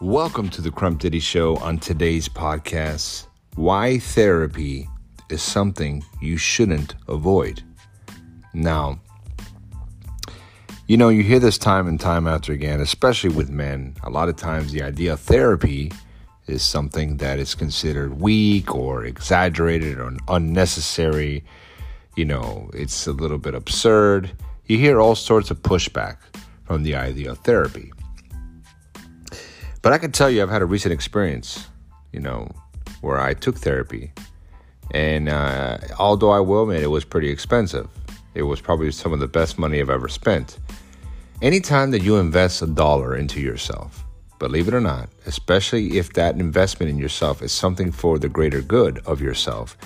Welcome to the Crump Diddy Show on today's podcast. Why therapy is something you shouldn't avoid. Now, you know, you hear this time and time after again, especially with men. A lot of times, the idea of therapy is something that is considered weak or exaggerated or unnecessary. You know, it's a little bit absurd. You hear all sorts of pushback from the idea of therapy. But I can tell you, I've had a recent experience, you know, where I took therapy. And uh, although I will admit it was pretty expensive, it was probably some of the best money I've ever spent. Anytime that you invest a dollar into yourself, believe it or not, especially if that investment in yourself is something for the greater good of yourself,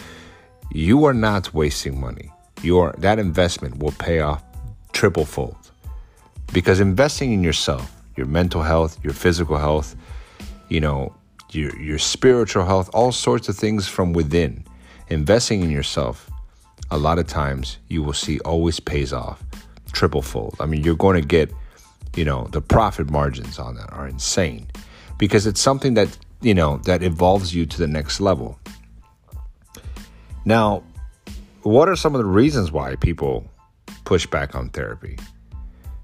you are not wasting money. Your that investment will pay off triple fold. Because investing in yourself your mental health, your physical health, you know, your your spiritual health, all sorts of things from within. Investing in yourself, a lot of times you will see always pays off triple fold. I mean, you're going to get, you know, the profit margins on that are insane because it's something that, you know, that evolves you to the next level. Now, what are some of the reasons why people push back on therapy?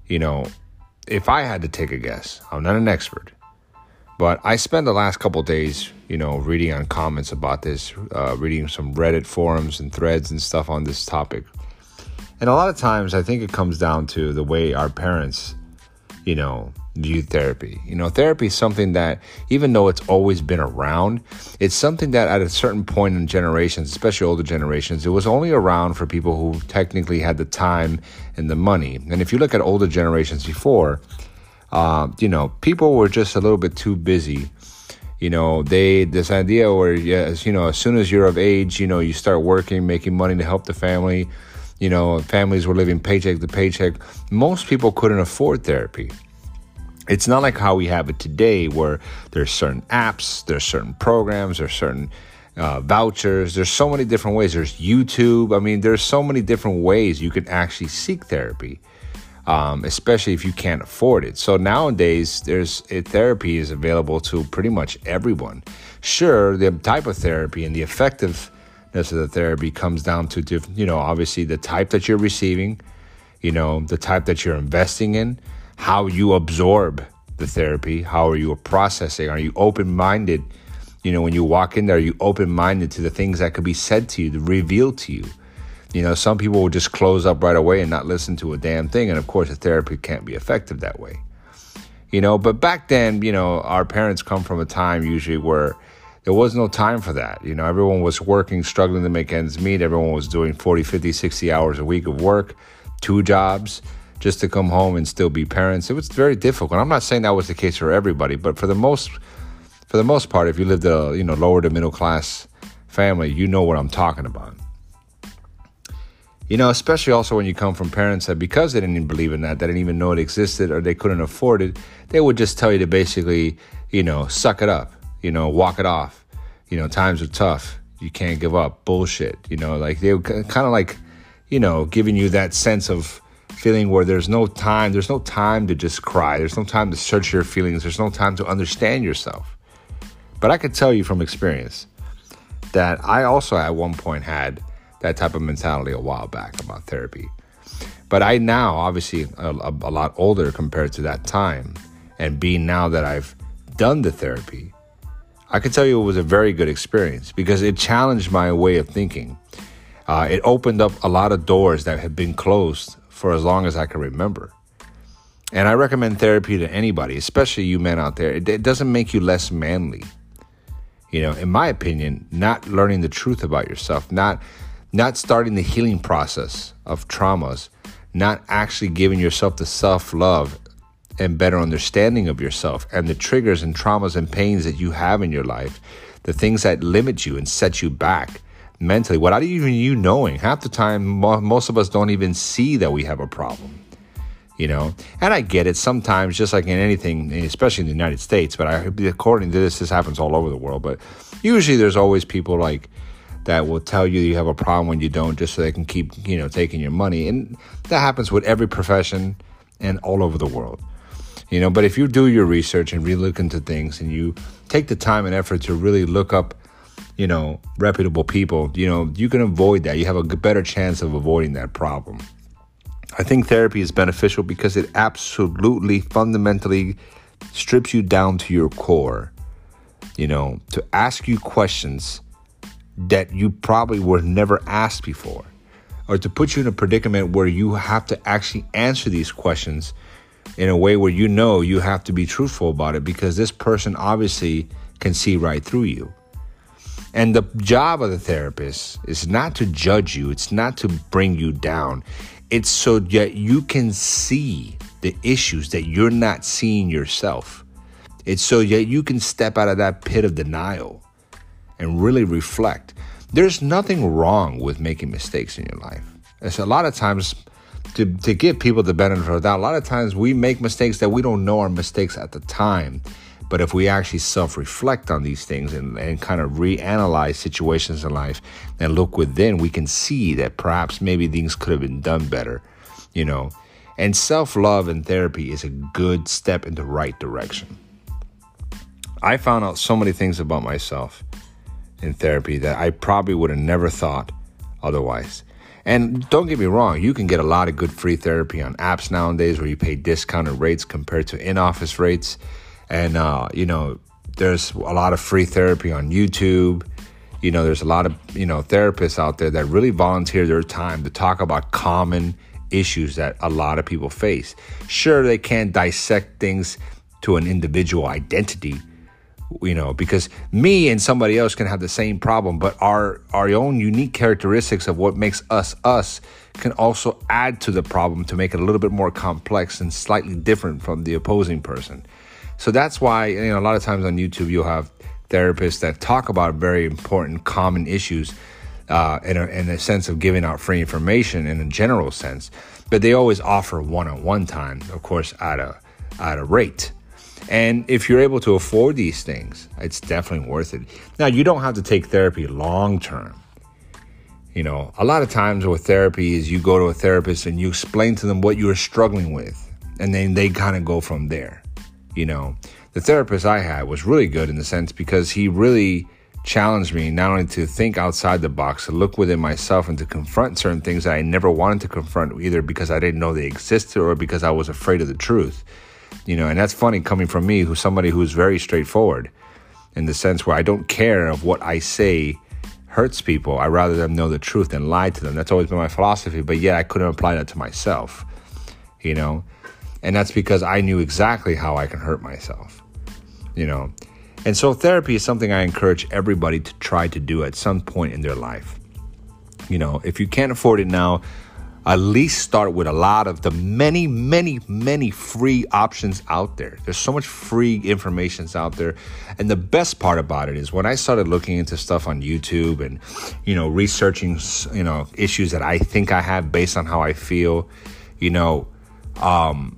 You know, if I had to take a guess, I'm not an expert, but I spent the last couple days, you know, reading on comments about this, uh, reading some Reddit forums and threads and stuff on this topic. And a lot of times, I think it comes down to the way our parents, you know, view therapy. You know, therapy is something that, even though it's always been around, it's something that at a certain point in generations, especially older generations, it was only around for people who technically had the time and the money. And if you look at older generations before, uh, you know, people were just a little bit too busy. You know, they this idea where yes, you know, as soon as you're of age, you know, you start working, making money to help the family. You know, families were living paycheck to paycheck. Most people couldn't afford therapy it's not like how we have it today where there's certain apps there's certain programs there's certain uh, vouchers. There's so many different ways. There's youtube. I mean there's so many different ways you can actually seek therapy um, especially if you can't afford it. So nowadays there's it, therapy is available to pretty much everyone. Sure the type of therapy and the effectiveness of the therapy comes down to you know obviously the type that you're receiving you know the type that you're investing in how you absorb the therapy. How are you processing? Are you open minded? You know, when you walk in there, are you open minded to the things that could be said to you, revealed to you? You know, some people will just close up right away and not listen to a damn thing. And of course, the therapy can't be effective that way. You know, but back then, you know, our parents come from a time usually where there was no time for that. You know, everyone was working, struggling to make ends meet. Everyone was doing 40, 50, 60 hours a week of work, two jobs just to come home and still be parents. It was very difficult. I'm not saying that was the case for everybody, but for the most for the most part, if you lived a you know lower to middle class family, you know what I'm talking about. You know, especially also when you come from parents that because they didn't even believe in that, they didn't even know it existed or they couldn't afford it, they would just tell you to basically, you know, suck it up, you know, walk it off. You know, times are tough. You can't give up. Bullshit. You know, like they were kind of like, you know, giving you that sense of feeling where there's no time, there's no time to just cry, there's no time to search your feelings, there's no time to understand yourself. But I could tell you from experience that I also at one point had that type of mentality a while back about therapy. But I now, obviously, a, a, lot older compared to that time, and being now that I've done the therapy, I can tell you it was a very good experience because it challenged my way of thinking. Uh, it opened up a lot of doors that had been closed for as long as I can remember. And I recommend therapy to anybody, especially you men out there. It, it, doesn't make you less manly. You know, in my opinion, not learning the truth about yourself, not not starting the healing process of traumas, not actually giving yourself the self-love and better understanding of yourself and the triggers and traumas and pains that you have in your life, the things that limit you and set you back mentally without even you knowing. Half the time, most of us don't even see that we have a problem. You know, and I get it. Sometimes, just like in anything, especially in the United States, but I, according to this, this happens all over the world. But usually, there's always people like that will tell you you have a problem when you don't, just so they can keep you know taking your money, and that happens with every profession and all over the world. You know, but if you do your research and really look into things and you take the time and effort to really look up, you know, reputable people, you know, you can avoid that. You have a better chance of avoiding that problem. I think therapy is beneficial because it absolutely fundamentally strips you down to your core, you know, to ask you questions that you probably were never asked before, or to put you in a predicament where you have to actually answer these questions in a way where you know you have to be truthful about it because this person obviously can see right through you. And the job of the therapist is not to judge you, it's not to bring you down. It's so that you can see the issues that you're not seeing yourself. It's so that you can step out of that pit of denial and really reflect. There's nothing wrong with making mistakes in your life. It's a lot of times to, to give people the benefit of doubt, a lot of times we make mistakes that we don't know are mistakes at the time. But if we actually self reflect on these things and, and kind of reanalyze situations in life and look within, we can see that perhaps maybe things could have been done better, you know. And self love and therapy is a good step in the right direction. I found out so many things about myself in therapy that I probably would have never thought otherwise. And don't get me wrong, you can get a lot of good free therapy on apps nowadays where you pay discounted rates compared to in office rates. And, uh, you know, there's a lot of free therapy on YouTube. You know, there's a lot of, you know, therapists out there that really volunteer their time to talk about common issues that a lot of people face. Sure, they can't dissect things to an individual identity, you know because me and somebody else can have the same problem but our our own unique characteristics of what makes us us can also add to the problem to make it a little bit more complex and slightly different from the opposing person so that's why you know a lot of times on youtube you'll have therapists that talk about very important common issues uh, in, a, in a sense of giving out free information in a general sense but they always offer one-on-one time of course at a at a rate and if you're able to afford these things, it's definitely worth it. Now, you don't have to take therapy long term. You know, a lot of times with therapy is you go to a therapist and you explain to them what you're struggling with, and then they kind of go from there. You know, the therapist I had was really good in the sense because he really challenged me not only to think outside the box, to look within myself and to confront certain things that I never wanted to confront, either because I didn't know they existed or because I was afraid of the truth. You know, and that's funny coming from me, who's somebody who's very straightforward in the sense where I don't care of what I say hurts people. I rather them know the truth than lie to them. That's always been my philosophy, but yet I couldn't apply that to myself. You know? And that's because I knew exactly how I can hurt myself. You know? And so therapy is something I encourage everybody to try to do at some point in their life. You know, if you can't afford it now, at least start with a lot of the many, many, many free options out there. There's so much free information out there. And the best part about it is when I started looking into stuff on YouTube and, you know, researching, you know, issues that I think I have based on how I feel, you know, um,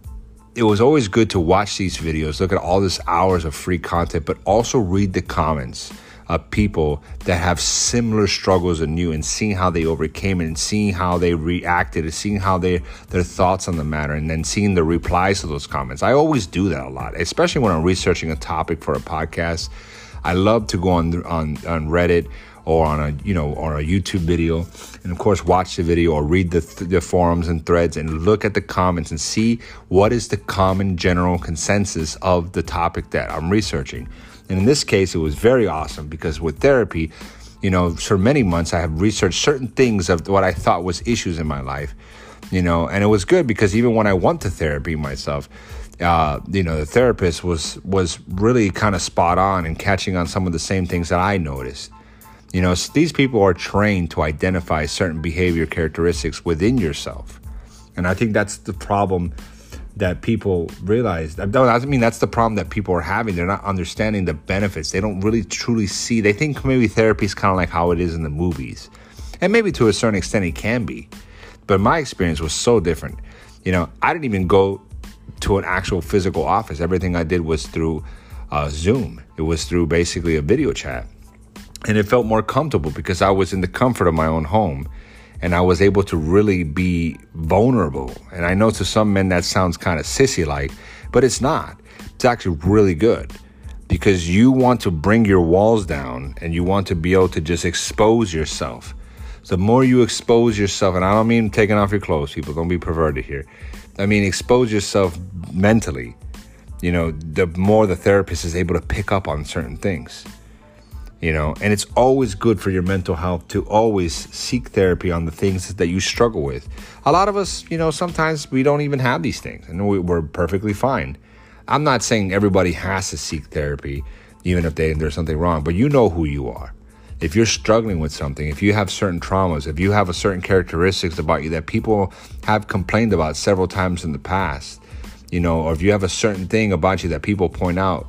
it was always good to watch these videos, look at all this hours of free content, but also read the comments of people that have similar struggles than you and seeing how they overcame it and seeing how they reacted and seeing how they their thoughts on the matter and then seeing the replies to those comments. I always do that a lot, especially when I'm researching a topic for a podcast. I love to go on on, on Reddit or on a you know or a YouTube video, and of course watch the video or read the, th- the forums and threads and look at the comments and see what is the common general consensus of the topic that I'm researching. And in this case, it was very awesome because with therapy, you know, for many months I have researched certain things of what I thought was issues in my life, you know, and it was good because even when I went to therapy myself, uh, you know, the therapist was was really kind of spot on and catching on some of the same things that I noticed. You know, these people are trained to identify certain behavior characteristics within yourself, and I think that's the problem that people realize. I mean that's the problem that people are having. They're not understanding the benefits. They don't really truly see. They think maybe therapy is kind of like how it is in the movies, and maybe to a certain extent it can be. But my experience was so different. You know, I didn't even go to an actual physical office. Everything I did was through uh, Zoom. It was through basically a video chat, and it felt more comfortable because I was in the comfort of my own home and I was able to really be vulnerable. And I know to some men that sounds kind of sissy like, but it's not. It's actually really good because you want to bring your walls down and you want to be able to just expose yourself. The more you expose yourself, and I don't mean taking off your clothes, people, don't be perverted here. I mean, expose yourself mentally. You know, the more the therapist is able to pick up on certain things you know and it's always good for your mental health to always seek therapy on the things that you struggle with. A lot of us you know sometimes we don't even have these things and we're perfectly fine. I'm not saying everybody has to seek therapy even if they, there's something wrong but you know who you are. If you're struggling with something if you have certain traumas if you have a certain characteristics about you that people have complained about several times in the past you know or if you have a certain thing about you that people point out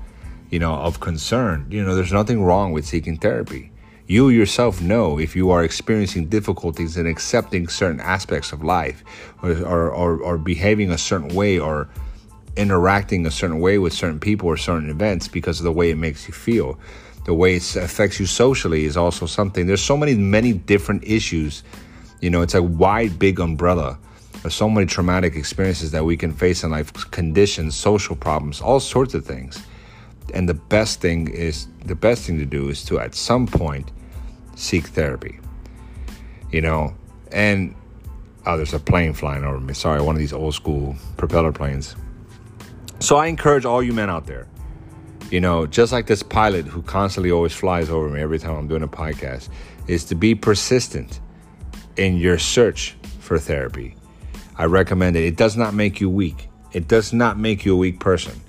you know, of concern, you know, there's nothing wrong with seeking therapy. You yourself know if you are experiencing difficulties in accepting certain aspects of life or, or, or, or behaving a certain way or interacting a certain way with certain people or certain events because of the way it makes you feel. The way it affects you socially is also something. There's so many, many different issues. You know, it's a wide, big umbrella. There's so many traumatic experiences that we can face in life, conditions, social problems, all sorts of things and the best thing is the best thing to do is to at some point seek therapy. You know and oh there's a plane flying over me. Sorry one of these old school propeller planes. So i encourage all you men out there you know just like this pilot who constantly always flies over me every time i'm doing a podcast is to be persistent in your search for therapy. I recommend it. It does not make you weak. It does not make you a weak person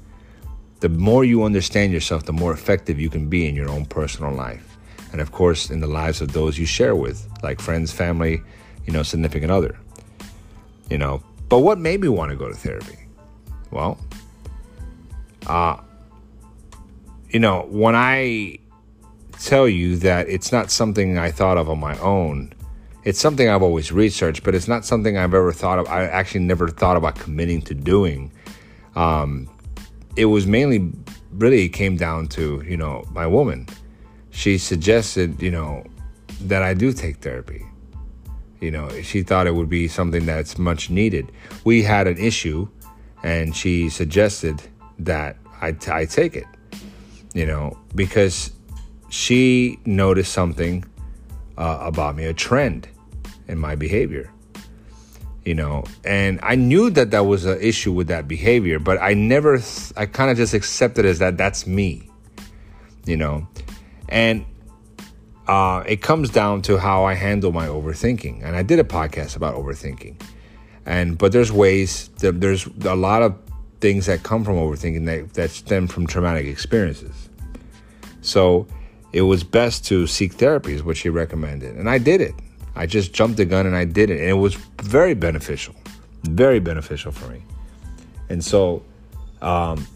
the more you understand yourself, the more effective you can be in your own personal life. And of course, in the lives of those you share with, like friends, family, you know, significant other. You know, but what made me want to go to therapy? Well, uh, you know, when I tell you that it's not something I thought of on my own, it's something I've always researched, but it's not something I've ever thought of. I actually never thought about committing to doing. Um, it was mainly really came down to you know my woman. She suggested you know that i do take therapy. You know she thought it would be something that's much needed. We had an issue and she suggested that I, t- I take it you know because she noticed something uh, about me a trend in my behavior you know and i knew that that was an issue with that behavior but i never i kind of just accepted as that that's me you know? And uh, it comes down to how i handle my overthinking and i did a podcast about overthinking. And but there's ways that there's a lot of things that come from overthinking that, that stem from traumatic experiences. So it was best to seek therapy is what she recommended and i did it I just jumped the gun and I did it. And it was very beneficial, very beneficial for me. And so, um,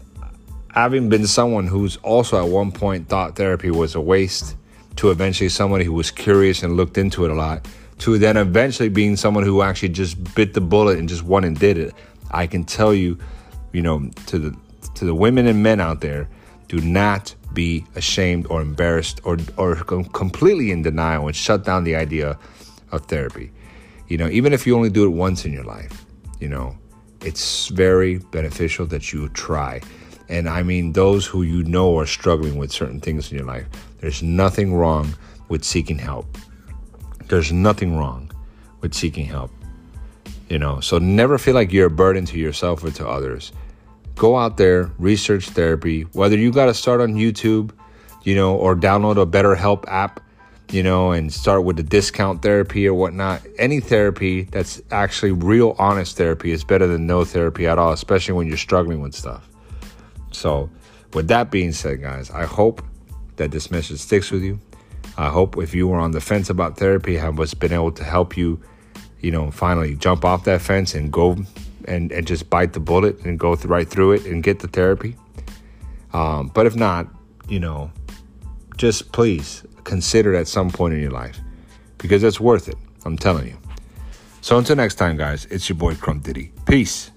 having been someone who's also at one point thought therapy was a waste, to eventually somebody who was curious and looked into it a lot, to then eventually being someone who actually just bit the bullet and just went and did it, I can tell you, you know, to the to the women and men out there, do not be ashamed or embarrassed or or completely in denial and shut down the idea of therapy. You know, even if you only do it once in your life, you know, it's very beneficial that you try. And I mean, those who you know are struggling with certain things in your life, there's nothing wrong with seeking help. There's nothing wrong with seeking help. You know, so never feel like you're a burden to yourself or to others. Go out there, research therapy, whether you got to start on YouTube, you know, or download a BetterHelp app you know, and start with the discount therapy or whatnot. Any therapy that's actually real, honest therapy is better than no therapy at all, especially when you're struggling with stuff. So, with that being said, guys, I hope that this message sticks with you. I hope if you were on the fence about therapy, have was been able to help you, you know, finally jump off that fence and go and, and just bite the bullet and go th- right through it and get the therapy. Um, but if not, you know, just please consider it at some point in your life because it's worth it. I'm telling you. So until next time, guys, it's your boy Crump Diddy. Peace.